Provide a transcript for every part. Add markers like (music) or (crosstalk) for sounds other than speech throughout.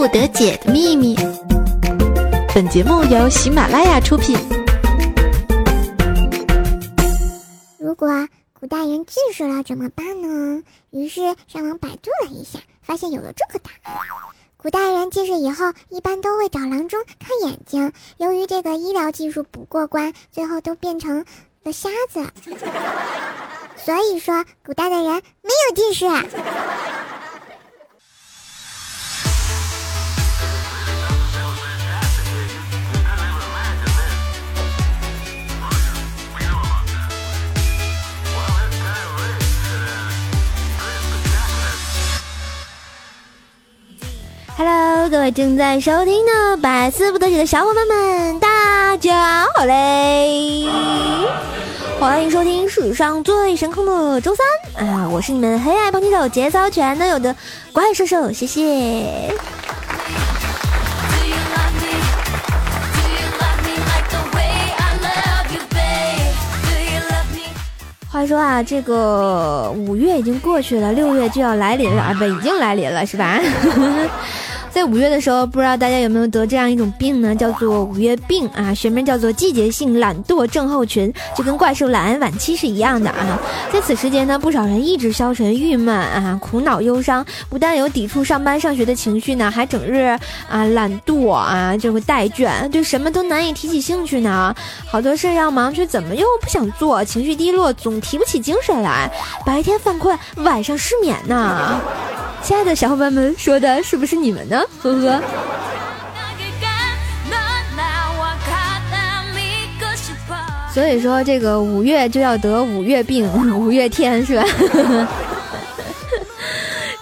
不得解的秘密。本节目由喜马拉雅出品。如果古代人近视了怎么办呢？于是上网百度了一下，发现有了这个答案。古代人近视以后，一般都会找郎中看眼睛。由于这个医疗技术不过关，最后都变成了瞎子。所以说，古代的人没有近视。Hello，各位正在收听的百思不得解的小伙伴们，大家好嘞！欢迎收听史上最神坑的周三啊！我是你们黑爱胖鸡手，节操全都有的怪兽兽，谢谢。话说啊，这个五月已经过去了，六月就要来临了啊，不，已经来临了，是吧？(laughs) 在五月的时候，不知道大家有没有得这样一种病呢？叫做五月病啊，学名叫做季节性懒惰症候群，就跟怪兽懒癌晚期是一样的啊。在此时间呢，不少人意志消沉、郁闷啊，苦恼忧伤，不但有抵触上班上学的情绪呢，还整日啊懒惰啊，就会怠倦，对什么都难以提起兴趣呢。好多事要忙，却怎么又不想做，情绪低落，总提不起精神来，白天犯困，晚上失眠呢。亲爱的小伙伴们，说的是不是你们呢？呵呵。所以说，这个五月就要得五月病，(laughs) 五月天是吧？(laughs)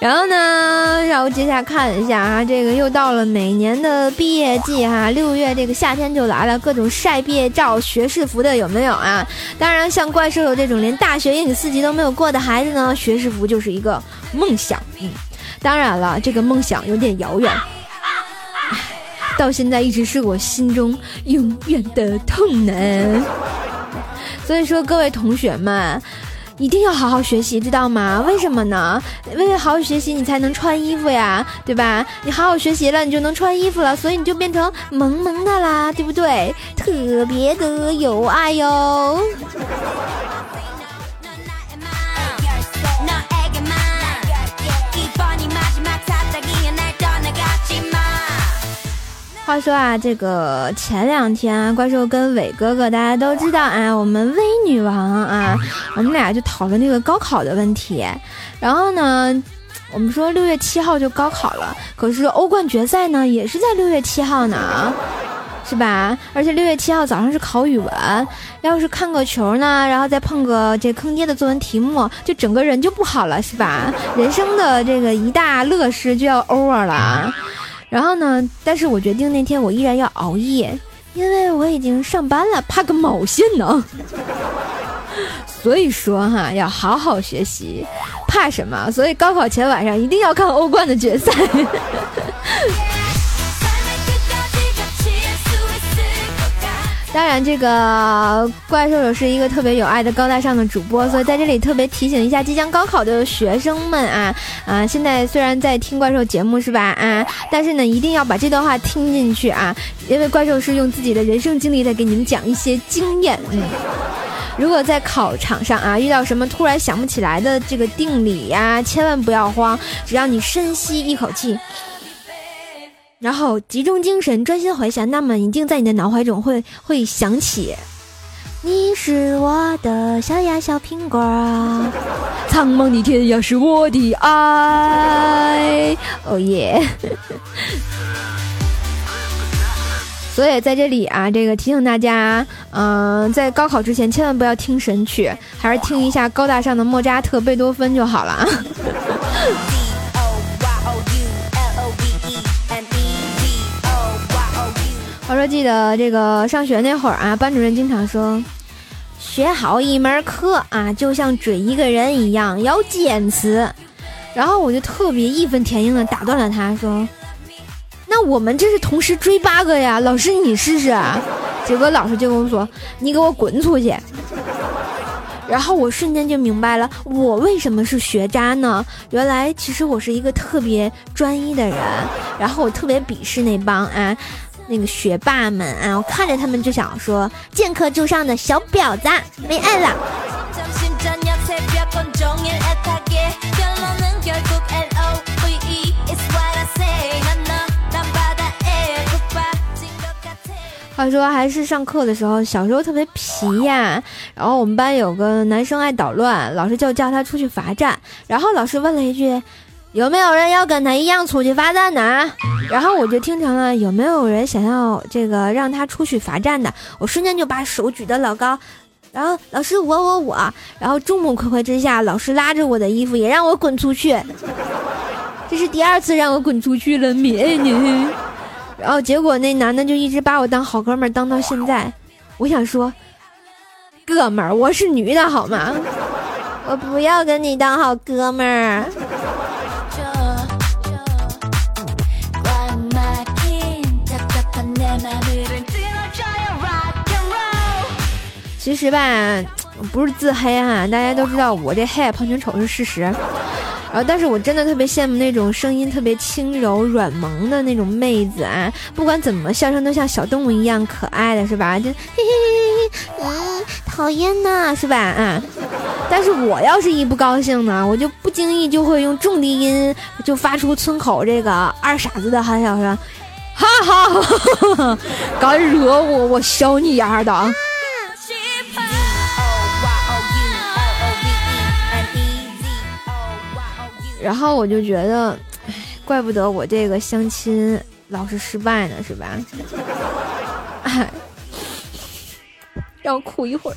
然后呢，让我接下来看一下啊，这个又到了每年的毕业季哈，六月这个夏天就来了，各种晒毕业照、学士服的有没有啊？当然，像怪兽有这种连大学英语四级都没有过的孩子呢，学士服就是一个梦想。嗯，当然了，这个梦想有点遥远，到现在一直是我心中永远的痛呢。所以说，各位同学们。一定要好好学习，知道吗？为什么呢？因为好好学习，你才能穿衣服呀，对吧？你好好学习了，你就能穿衣服了，所以你就变成萌萌的啦，对不对？特别的有爱哟。话说啊，这个前两天怪兽跟伟哥哥，大家都知道啊，我们威女王啊，我们俩就讨论那个高考的问题。然后呢，我们说六月七号就高考了，可是欧冠决赛呢也是在六月七号呢，是吧？而且六月七号早上是考语文，要是看个球呢，然后再碰个这坑爹的作文题目，就整个人就不好了，是吧？人生的这个一大乐事就要 over 了。然后呢？但是我决定那天我依然要熬夜，因为我已经上班了，怕个毛线呢！(laughs) 所以说哈，要好好学习，怕什么？所以高考前晚上一定要看欧冠的决赛。当然，这个怪兽手是一个特别有爱的高大上的主播，所以在这里特别提醒一下即将高考的学生们啊啊！现在虽然在听怪兽节目是吧啊，但是呢，一定要把这段话听进去啊，因为怪兽是用自己的人生经历在给你们讲一些经验。嗯，如果在考场上啊遇到什么突然想不起来的这个定理呀，千万不要慌，只要你深吸一口气。然后集中精神，专心回想，那么一定在你的脑海中会会想起，你是我的小呀小苹果啊，苍茫的天涯是我的爱，哦耶！(laughs) 所以在这里啊，这个提醒大家，嗯，在高考之前千万不要听神曲，还是听一下高大上的莫扎特、贝多芬就好了啊。(laughs) 我说记得这个上学那会儿啊，班主任经常说，学好一门课啊，就像追一个人一样，要坚持。然后我就特别义愤填膺的打断了他，说：“那我们这是同时追八个呀，老师你试试。” (laughs) 结果老师就跟我说：“你给我滚出去。”然后我瞬间就明白了，我为什么是学渣呢？原来其实我是一个特别专一的人，然后我特别鄙视那帮啊那个学霸们啊，我看着他们就想说剑客就上的小婊子，没爱了。话说还是上课的时候，小时候特别皮呀。然后我们班有个男生爱捣乱，老师就叫他出去罚站。然后老师问了一句：“有没有人要跟他一样出去罚站的？”然后我就听成了“有没有人想要这个让他出去罚站的？”我瞬间就把手举得老高。然后老师我我我。然后众目睽睽之下，老师拉着我的衣服也让我滚出去。这是第二次让我滚出去了，咩你。然后结果那男的就一直把我当好哥们儿当到现在，我想说，哥们儿，我是女的好吗？我不要跟你当好哥们儿。其实吧，不是自黑哈，大家都知道我这黑胖全丑是事实。然后，但是我真的特别羡慕那种声音特别轻柔、软萌的那种妹子啊！不管怎么，笑声都像小动物一样可爱的是吧？就嘿嘿嘿嘿，嗯，讨厌呐，是吧？啊！但是我要是一不高兴呢，我就不经意就会用重低音就发出村口这个二傻子的喊笑声，(laughs) 哈哈，敢惹我，我削你丫的啊！然后我就觉得，怪不得我这个相亲老是失败呢，是吧？唉，让我哭一会儿。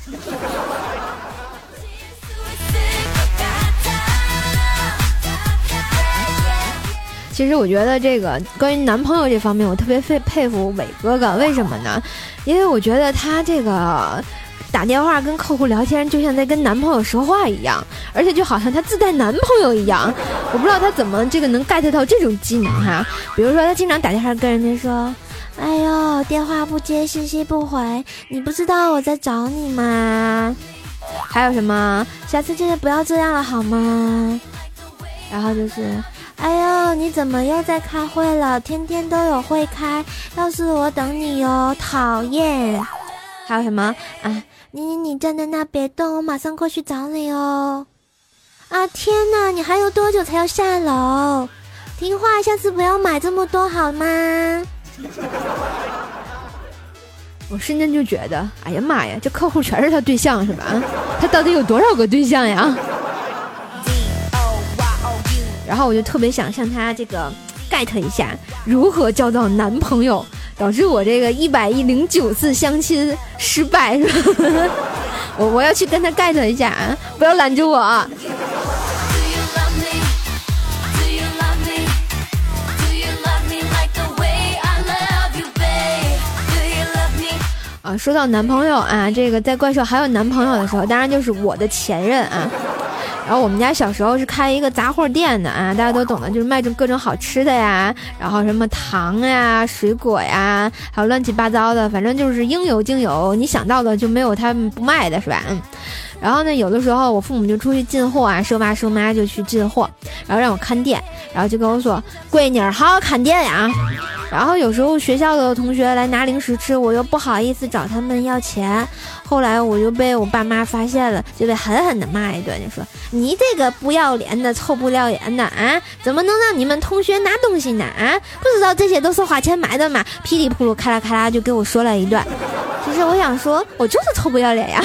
其实我觉得这个关于男朋友这方面，我特别佩佩服伟哥哥，为什么呢？因为我觉得他这个。打电话跟客户聊天，就像在跟男朋友说话一样，而且就好像他自带男朋友一样。我不知道他怎么这个能 get 到这种技能哈。比如说，他经常打电话跟人家说：“哎呦，电话不接，信息不回，你不知道我在找你吗？”还有什么？下次记得不要这样了好吗？然后就是：“哎呦，你怎么又在开会了？天天都有会开，要是我等你哟，讨厌。”还有什么？啊？你你你站在那别动，我马上过去找你哦！啊天哪，你还有多久才要下楼？听话，下次不要买这么多好吗？(laughs) 我瞬间就觉得，哎呀妈呀，这客户全是他对象是吧？他到底有多少个对象呀？然后我就特别想向他这个 get 一下，如何交到男朋友。导致我这个一百一零九次相亲失败，是吧？(laughs) 我我要去跟他 get 一下啊！不要拦着我啊！啊，说到男朋友啊，这个在怪兽还有男朋友的时候，当然就是我的前任啊。然后我们家小时候是开一个杂货店的啊，大家都懂的，就是卖着各种好吃的呀，然后什么糖呀、水果呀，还有乱七八糟的，反正就是应有尽有，你想到的就没有他们不卖的，是吧？嗯。然后呢，有的时候我父母就出去进货啊，收爸收妈就去进货，然后让我看店，然后就跟我说：“闺女，好好看店呀。”然后有时候学校的同学来拿零食吃，我又不好意思找他们要钱，后来我就被我爸妈发现了，就被狠狠的骂一顿，就说：“你这个不要脸的、臭不要脸的啊，怎么能让你们同学拿东西呢？啊，不知道这些都是花钱买的吗？”噼里扑噜、咔啦咔啦就给我说了一段。其实我想说，我就是臭不要脸呀。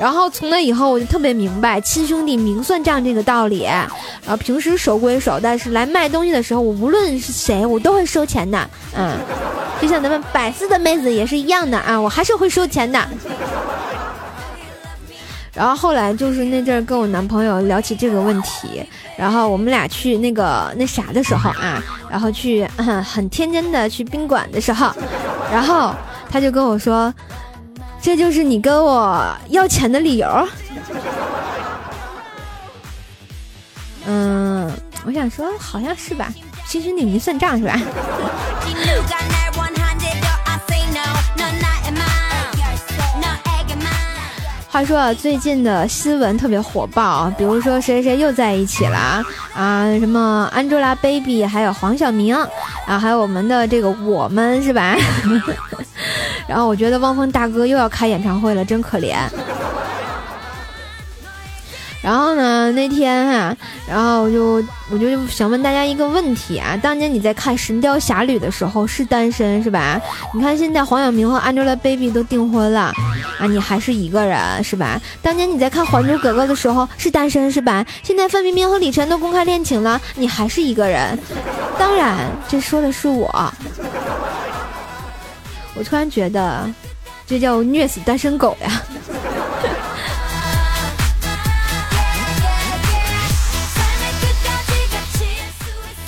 然后从那以后，我就特别明白亲兄弟明算账这个道理。然后平时守归守，但是来卖东西的时候，我无论是谁，我都会收钱的。嗯，就像咱们百思的妹子也是一样的啊，我还是会收钱的。然后后来就是那阵儿跟我男朋友聊起这个问题，然后我们俩去那个那啥的时候啊，然后去很天真的去宾馆的时候，然后他就跟我说。这就是你跟我要钱的理由？嗯，我想说好像是吧，其实你没算账是吧？话说，最近的新闻特别火爆，比如说谁谁又在一起了啊，什么 Angelababy，还有黄晓明啊，还有我们的这个我们是吧？然后我觉得汪峰大哥又要开演唱会了，(laughs) 真可怜。然后呢，那天哈，然后我就我就想问大家一个问题啊：当年你在看《神雕侠侣》的时候是单身是吧？你看现在黄晓明和 Angelababy 都订婚了啊，你还是一个人是吧？当年你在看《还珠格格》的时候是单身是吧？现在范冰冰和李晨都公开恋情了，你还是一个人？当然，这说的是我。我突然觉得，这叫虐死单身狗呀！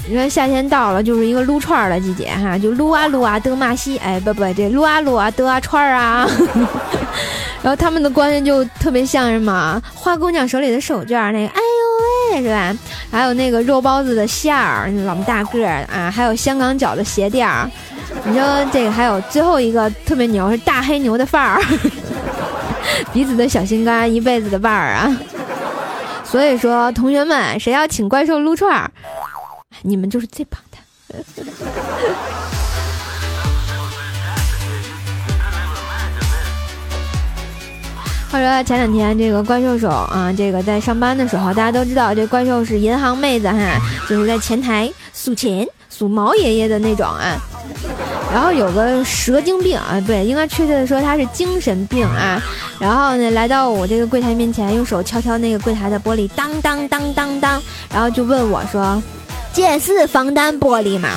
你说夏天到了，就是一个撸串儿的季节哈，就撸啊撸啊德玛西，哎不不，这撸啊撸啊德啊串儿啊，(laughs) 然后他们的关系就特别像什么花姑娘手里的手绢那个，哎是吧？还有那个肉包子的馅儿，老大个儿啊，还有香港脚的鞋垫儿，你说这个还有最后一个特别牛是大黑牛的范儿，(laughs) 彼此的小心肝，一辈子的伴儿啊。所以说，同学们，谁要请怪兽撸串儿？你们就是最棒的。话说前两天这个怪兽手啊，这个在上班的时候，大家都知道这怪兽是银行妹子哈，就是在前台数钱数毛爷爷的那种啊。然后有个蛇精病啊，对，应该确切的说他是精神病啊。然后呢，来到我这个柜台面前，用手敲敲那个柜台的玻璃，当当当当当，然后就问我说。这是防弹玻璃吗？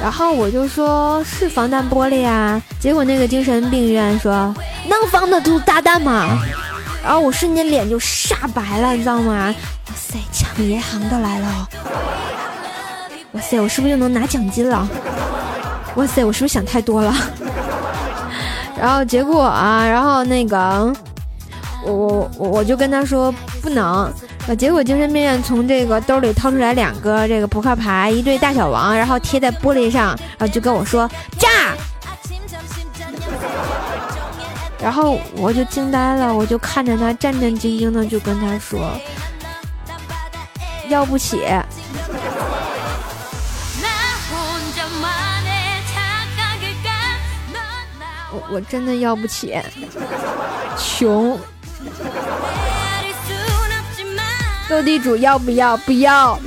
然后我就说是防弹玻璃啊。结果那个精神病院说能防得住炸弹吗？然后我瞬间脸就煞白了，你知道吗？哇塞，抢银行的来了！哇塞，我是不是又能拿奖金了？哇塞，我是不是想太多了？(laughs) 然后结果啊，然后那个我我我我就跟他说不能。呃！结果精神病院从这个兜里掏出来两个这个扑克牌，一对大小王，然后贴在玻璃上，然后就跟我说炸。然后我就惊呆了，我就看着他战战兢兢的，就跟他说要不起。我我真的要不起，穷。斗地主要不要？不要。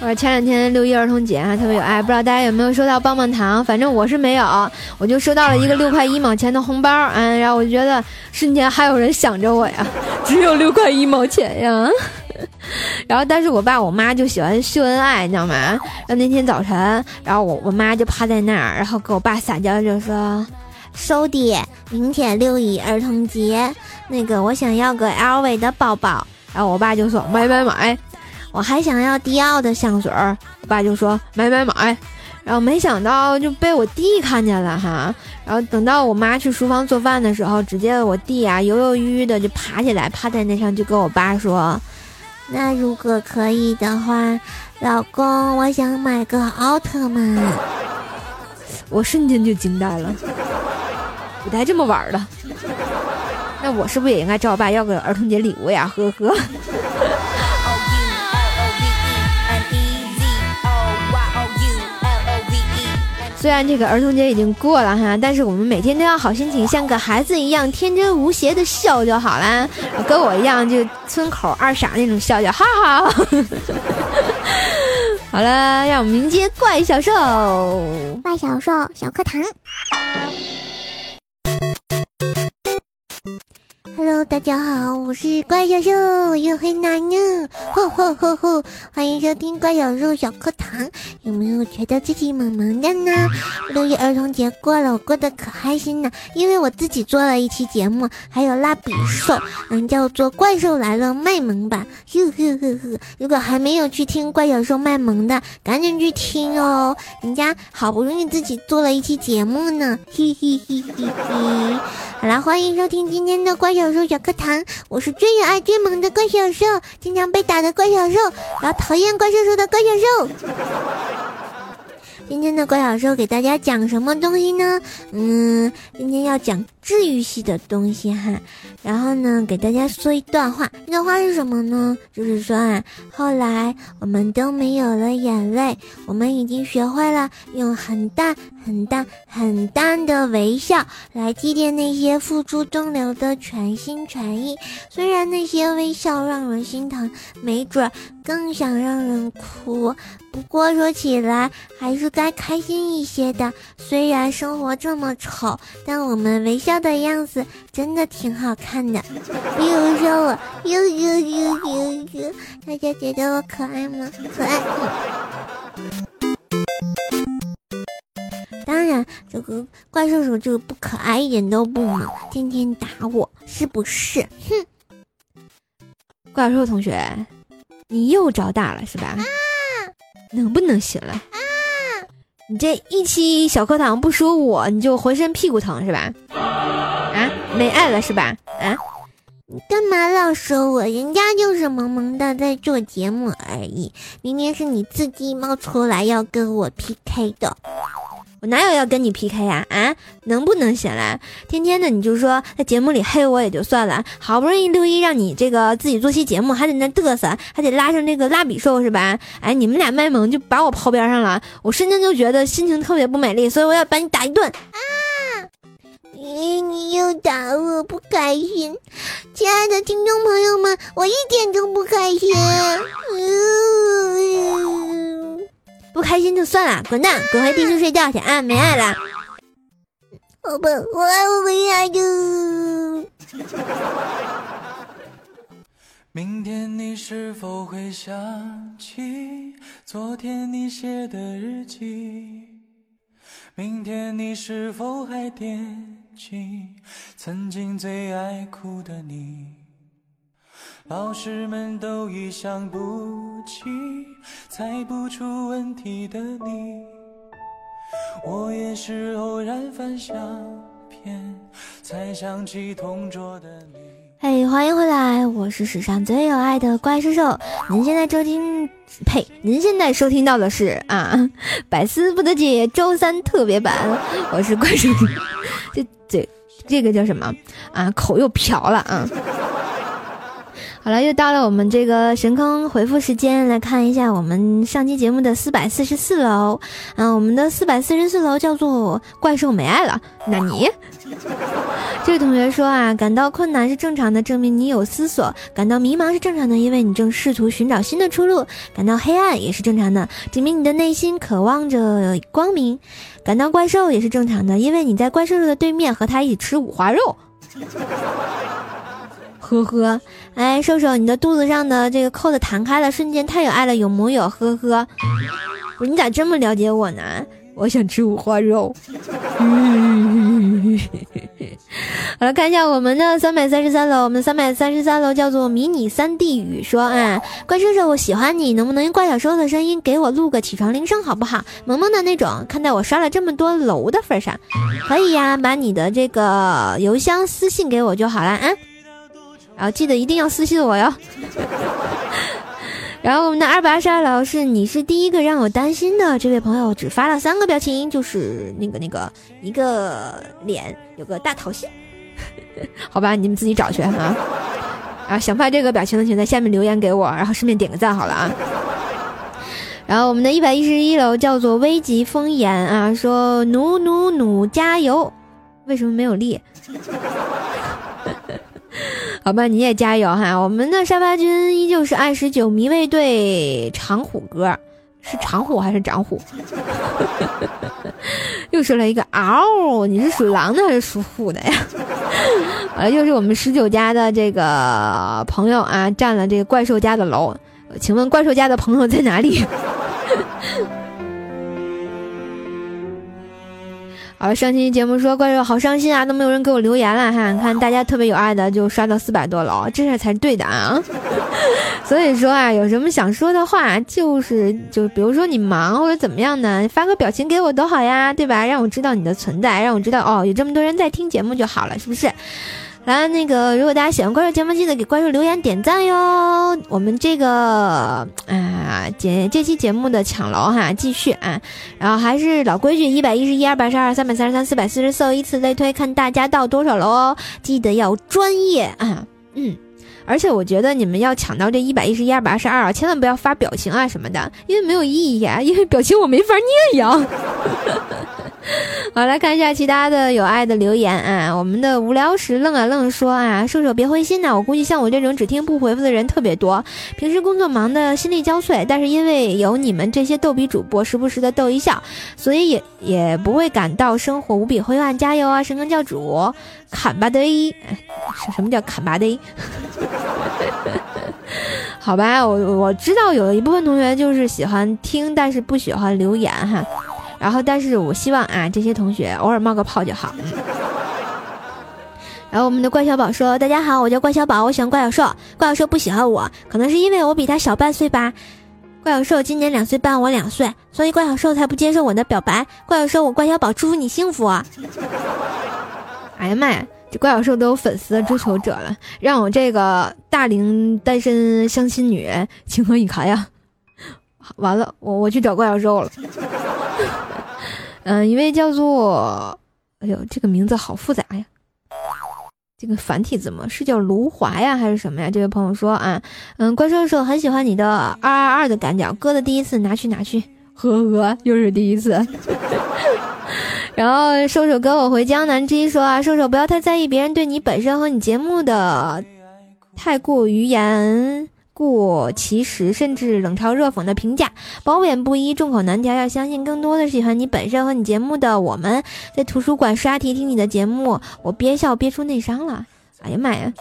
我前两天六一儿童节啊，特别有爱，不知道大家有没有收到棒棒糖？反正我是没有，我就收到了一个六块一毛钱的红包，嗯，然后我就觉得瞬间还有人想着我呀，只有六块一毛钱呀。(laughs) 然后，但是我爸我妈就喜欢秀恩爱，你知道吗？然后那天早晨，然后我我妈就趴在那儿，然后给我爸撒娇，就说：“收弟，明天六一儿童节，那个我想要个 LV 的包包。”然后我爸就说：“买买买！”我还想要迪奥的香水儿，我爸就说：“买买买！”然后没想到就被我弟看见了哈。然后等到我妈去厨房做饭的时候，只见我弟啊犹犹豫豫的就爬起来，趴在那上，就跟我爸说。那如果可以的话，老公，我想买个奥特曼。我瞬间就惊呆了，不带这么玩的？那我是不是也应该找我爸要个儿童节礼物呀？呵呵。虽然这个儿童节已经过了哈，但是我们每天都要好心情，像个孩子一样天真无邪的笑就好啦。跟我一样，就村口二傻那种笑笑，哈哈。好了，让我们迎接怪小兽，怪小兽小课堂。大家好，我是怪小兽，又很难呢，吼吼吼吼！欢迎收听怪小兽小课堂。有没有觉得自己萌萌的呢？六一儿童节过了，我过得可开心呢，因为我自己做了一期节目，还有蜡笔兽，嗯，叫做《怪兽来了》卖萌版。呵呵呵呵，如果还没有去听怪小兽卖萌的，赶紧去听哦，人家好不容易自己做了一期节目呢。嘿嘿嘿嘿嘿。好啦，欢迎收听今天的怪小兽小课堂。我是最有爱最萌的怪小兽，经常被打的怪小兽，然后讨厌怪兽兽的怪小兽。今天的怪小兽给大家讲什么东西呢？嗯，今天要讲治愈系的东西哈。然后呢，给大家说一段话，这段话是什么呢？就是说啊，后来我们都没有了眼泪，我们已经学会了用很淡、很淡、很淡的微笑来祭奠那些付诸东流的全心全意。虽然那些微笑让人心疼，没准更想让人哭。不过说起来，还是该开心一些的。虽然生活这么丑，但我们微笑的样子真的挺好看的。比如说我，呦呦呦呦呦，大家觉得我可爱吗？可爱。当然，这个怪兽手这个不可爱，一点都不萌，天天打我，是不是？哼！怪兽同学，你又找大了是吧？啊能不能行了？啊你这一期小课堂不说我，你就浑身屁股疼是吧？啊，没爱了是吧？啊，你干嘛老说我？人家就是萌萌的在做节目而已，明明是你自己冒出来要跟我 PK 的。我哪有要跟你 PK 呀？啊，能不能行了？天天的你就说在节目里黑我也就算了，好不容易六一让你这个自己做期节目，还得那嘚瑟，还得拉上那个蜡笔兽是吧？哎，你们俩卖萌就把我抛边上了，我瞬间就觉得心情特别不美丽，所以我要把你打一顿啊！咦，你又打我，不开心。亲爱的听众朋友们，我一点都不开心。(laughs) 不开心就算了，滚蛋，滚回地球睡觉去啊！没爱了。好吧，我爱我没爱的。(laughs) 明天你是否会想起昨天你写的日记？明天你是否还惦记曾经最爱哭的你？老师们都已想不起猜不出问题的你，我也是偶然翻相片才想起同桌的你。嘿，欢迎回来，我是史上最有爱的怪兽兽。您现在收听，呸，您现在收听到的是啊，(laughs) 百思不得解周三特别版。我是怪兽，这这这个叫什么啊？口又瓢了啊。好了，又到了我们这个神坑回复时间，来看一下我们上期节目的四百四十四楼。啊，我们的四百四十四楼叫做怪兽没爱了。那你，这位同学说啊，感到困难是正常的，证明你有思索；感到迷茫是正常的，因为你正试图寻找新的出路；感到黑暗也是正常的，证明你的内心渴望着光明；感到怪兽也是正常的，因为你在怪兽的对面和他一起吃五花肉。呵呵，哎，瘦瘦，你的肚子上的这个扣子弹开了，瞬间太有爱了，有木有？呵呵，不是你咋这么了解我呢？我想吃五花肉。(laughs) 好了，看一下我们的三百三十三楼，我们三百三十三楼叫做迷你三 D 语说啊，怪叔叔，我喜欢你，能不能用怪小兽的声音给我录个起床铃声好不好？萌萌的那种。看在我刷了这么多楼的份上，可以呀，把你的这个邮箱私信给我就好了啊。然后记得一定要私信我哟。(laughs) 然后我们的二百二十二楼是你是第一个让我担心的这位朋友，只发了三个表情，就是那个那个一个脸有个大桃心，(laughs) 好吧，你们自己找去啊。啊，想发这个表情的，请在下面留言给我，然后顺便点个赞好了啊。然后我们的一百一十一楼叫做危急风言啊，说努努努加油，为什么没有力？好吧，你也加油哈！我们的沙发君依旧是二十九迷卫队长虎哥，是长虎还是长虎？(laughs) 又说了一个嗷，你是属狼的还是属虎的呀？(laughs) 完了，又是我们十九家的这个朋友啊，占了这个怪兽家的楼，请问怪兽家的朋友在哪里？好，上期节目说怪兽好伤心啊，都没有人给我留言了哈。看大家特别有爱的，就刷到四百多了，(laughs) 这事才对的啊。(laughs) 所以说啊，有什么想说的话，就是就比如说你忙或者怎么样呢，发个表情给我都好呀，对吧？让我知道你的存在，让我知道哦，有这么多人在听节目就好了，是不是？来，那个如果大家喜欢关注节目，记得给关注留言点赞哟。我们这个啊，节这期节目的抢楼哈，继续啊。然后还是老规矩，一百一十一、二百十二、三百三十三、四百四十四，依次类推，看大家到多少楼哦。记得要专业啊，嗯。而且我觉得你们要抢到这一百一十一、二百二十二啊，千万不要发表情啊什么的，因为没有意义啊，(laughs) 因为表情我没法念呀。(laughs) 好，来看一下其他的有爱的留言啊。我们的无聊时愣啊愣说啊，射手别灰心呐，我估计像我这种只听不回复的人特别多，平时工作忙的心力交瘁，但是因为有你们这些逗比主播，时不时的逗一笑，所以也也不会感到生活无比灰暗。加油啊，神坑教主，砍吧嘚！什么叫砍吧嘚？(laughs) 好吧，我我知道有一部分同学就是喜欢听，但是不喜欢留言哈。然后，但是我希望啊，这些同学偶尔冒个泡就好。然后我们的怪小宝说：“大家好，我叫怪小宝，我喜欢怪小兽。怪小兽不喜欢我，可能是因为我比他小半岁吧。怪小兽今年两岁半，我两岁，所以怪小兽才不接受我的表白。怪小兽，我怪小宝祝福你幸福。哎呀妈呀，这怪小兽都有粉丝的追求者了，让我这个大龄单身相亲女情何以堪呀！完了，我我去找怪小兽了。”嗯，一位叫做，哎呦，这个名字好复杂呀。这个繁体字吗是叫卢华呀，还是什么呀？这位朋友说啊，嗯，怪兽兽很喜欢你的二二二的赶脚，哥的第一次拿去拿去，呵呵，又是第一次。然后兽兽跟我回江南之一说啊，兽兽不要太在意别人对你本身和你节目的太过于言。过其实甚至冷嘲热讽的评价，褒贬不一，众口难调。要相信更多的喜欢你本身和你节目的我们，在图书馆刷题听你的节目，我憋笑憋出内伤了。哎呀妈呀，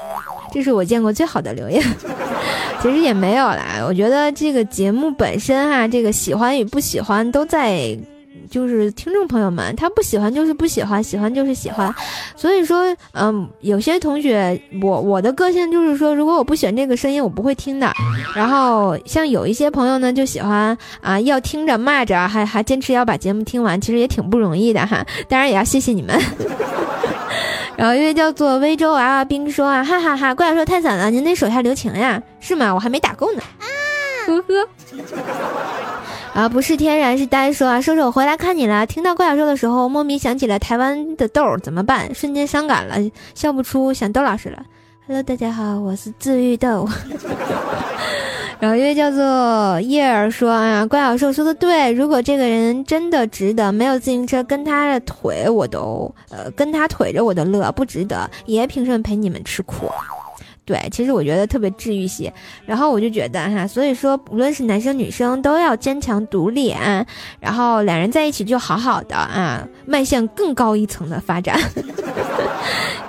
这是我见过最好的留言。(laughs) 其实也没有啦，我觉得这个节目本身哈，这个喜欢与不喜欢都在。就是听众朋友们，他不喜欢就是不喜欢，喜欢就是喜欢，所以说，嗯，有些同学，我我的个性就是说，如果我不选这个声音，我不会听的。然后像有一些朋友呢，就喜欢啊，要听着骂着，还还坚持要把节目听完，其实也挺不容易的哈。当然也要谢谢你们。(laughs) 然后一位叫做微州娃娃兵说啊，哈哈哈，怪兽太惨了，您得手下留情呀，是吗？我还没打够呢。啊，呵呵。啊，不是天然，是呆说啊，瘦瘦回来看你了。听到怪小兽的时候，莫名想起了台湾的豆，怎么办？瞬间伤感了，笑不出，想豆老师了。Hello，大家好，我是治愈豆。(laughs) 然后一位叫做叶儿说哎啊，怪小兽说的对，如果这个人真的值得，没有自行车跟他的腿我都，呃，跟他腿着我的乐不值得，爷凭什么陪你们吃苦？对，其实我觉得特别治愈系，然后我就觉得哈，所以说无论是男生女生都要坚强独立啊，然后两人在一起就好好的啊，迈向更高一层的发展。(laughs)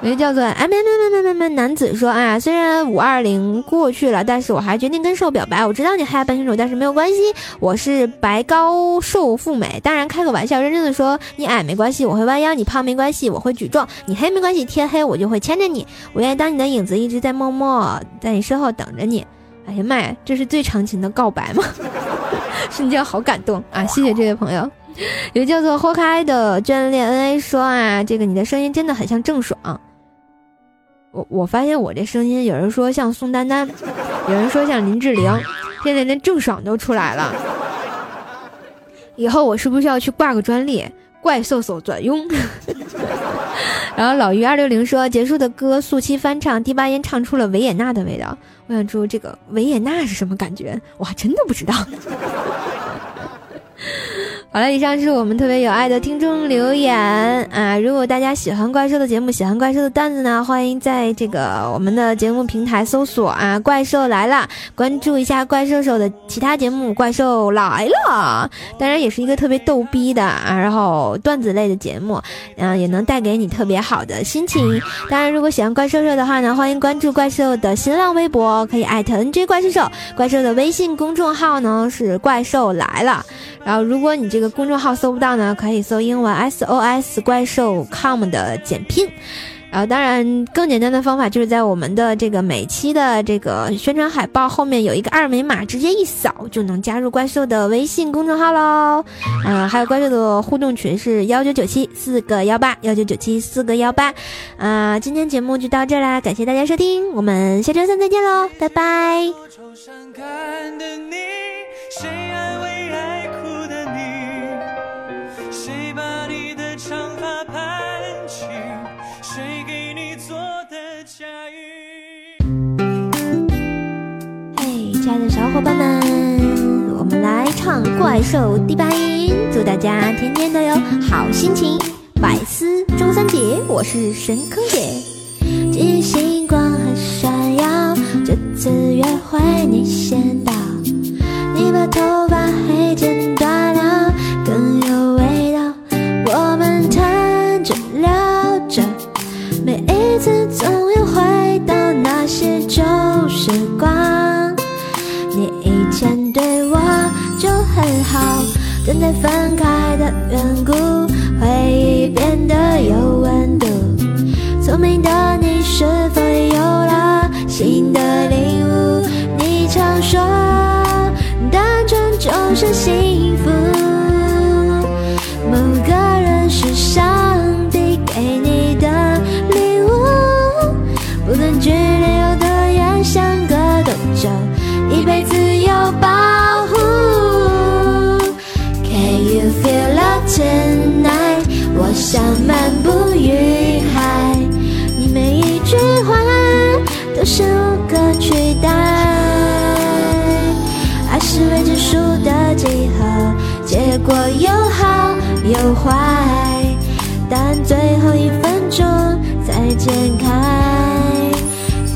一个叫做哎没没没没没没男子说啊，虽然五二零过去了，但是我还决定跟瘦表白。我知道你还要半新手，但是没有关系，我是白高瘦富美，当然开个玩笑，认真的说，你矮没关系，我会弯腰；你胖没关系，我会举重；你黑没关系，天黑我就会牵着你。我愿意当你的影子，一直在默默在你身后等着你。哎呀妈呀，这是最长情的告白吗？(laughs) 瞬间好感动啊！谢谢这位朋友。(laughs) 有叫做豁开的眷恋 N A 说啊，这个你的声音真的很像郑爽。我我发现我这声音，有人说像宋丹丹，(laughs) 有人说像林志玲，现在连郑爽都出来了。以后我是不是要去挂个专利？怪兽兽专用。(laughs) 然后老于二六零说，结束的歌速七翻唱，第八音唱出了维也纳的味道。我想知道，这个维也纳是什么感觉？我还真的不知道。好了，以上是我们特别有爱的听众留言啊！如果大家喜欢怪兽的节目，喜欢怪兽的段子呢，欢迎在这个我们的节目平台搜索啊“怪兽来了”，关注一下怪兽手的其他节目《怪兽来了》，当然也是一个特别逗逼的啊，然后段子类的节目，嗯，也能带给你特别好的心情。当然，如果喜欢怪兽兽的话呢，欢迎关注怪兽的新浪微博，可以艾特 NJ 怪兽兽，怪兽的微信公众号呢是怪兽来了。然后，如果你这个公众号搜不到呢，可以搜英文 SOS 怪兽 com 的简拼。然后，当然更简单的方法就是在我们的这个每期的这个宣传海报后面有一个二维码，直接一扫就能加入怪兽的微信公众号喽。啊，还有怪兽的互动群是幺九九七四个幺八幺九九七四个幺八。啊，今天节目就到这啦，感谢大家收听，我们下周三再见喽，拜拜。嘿，亲爱的小伙伴们，我们来唱怪兽第八音，祝大家天天都有好心情。百思周三节，我是神坑姐。想漫步云海，你每一句话都是无可取代。爱是未知数的几何，结果有好有坏，但最后一分钟才解开。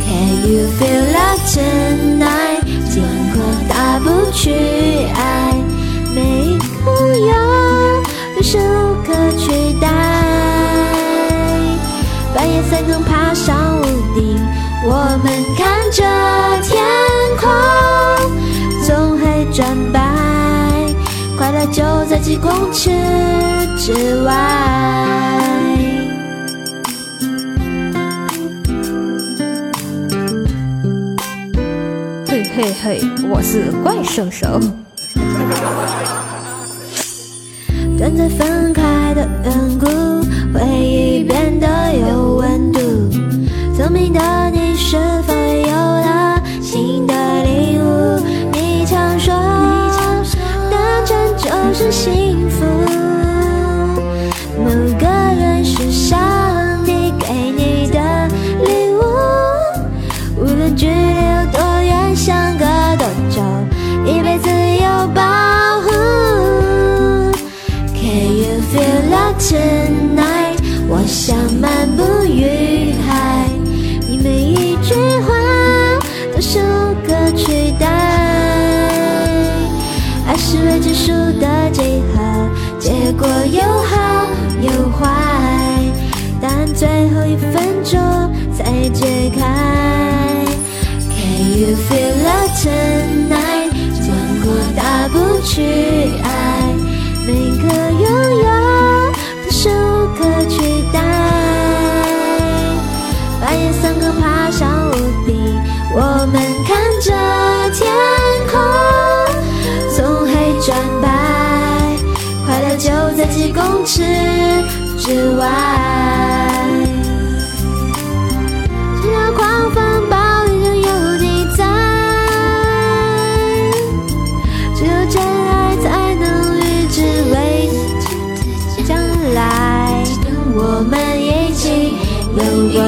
Can you feel love tonight？经过大步去爱，每一个拥都是取代。半夜三更爬上屋顶，我们看着天空从黑转白，快乐就在几公尺之外。嘿嘿，我是怪兽手。短暂分开幸福。去爱，每个拥有都是无可取代。半夜三更爬上屋顶，我们看着天空从黑转白，快乐就在几公尺之外。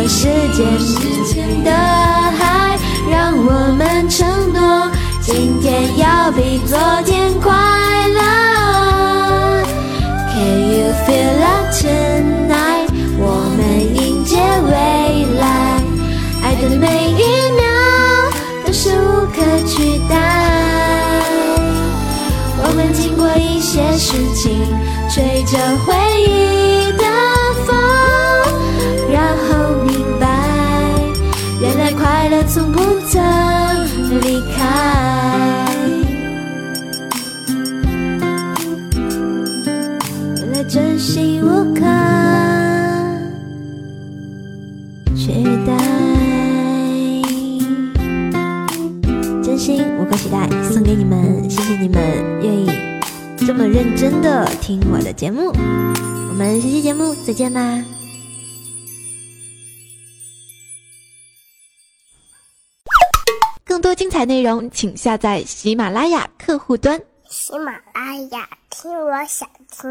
时间之前的海，让我们承诺，今天要比昨天快乐。Can you feel love tonight？我们迎接未来，爱的每一秒都是无可取代。我们经过一些事情，吹着回忆么认真的听我的节目。我们下期节目再见吧！更多精彩内容，请下载喜马拉雅客户端。喜马拉雅，听我想听。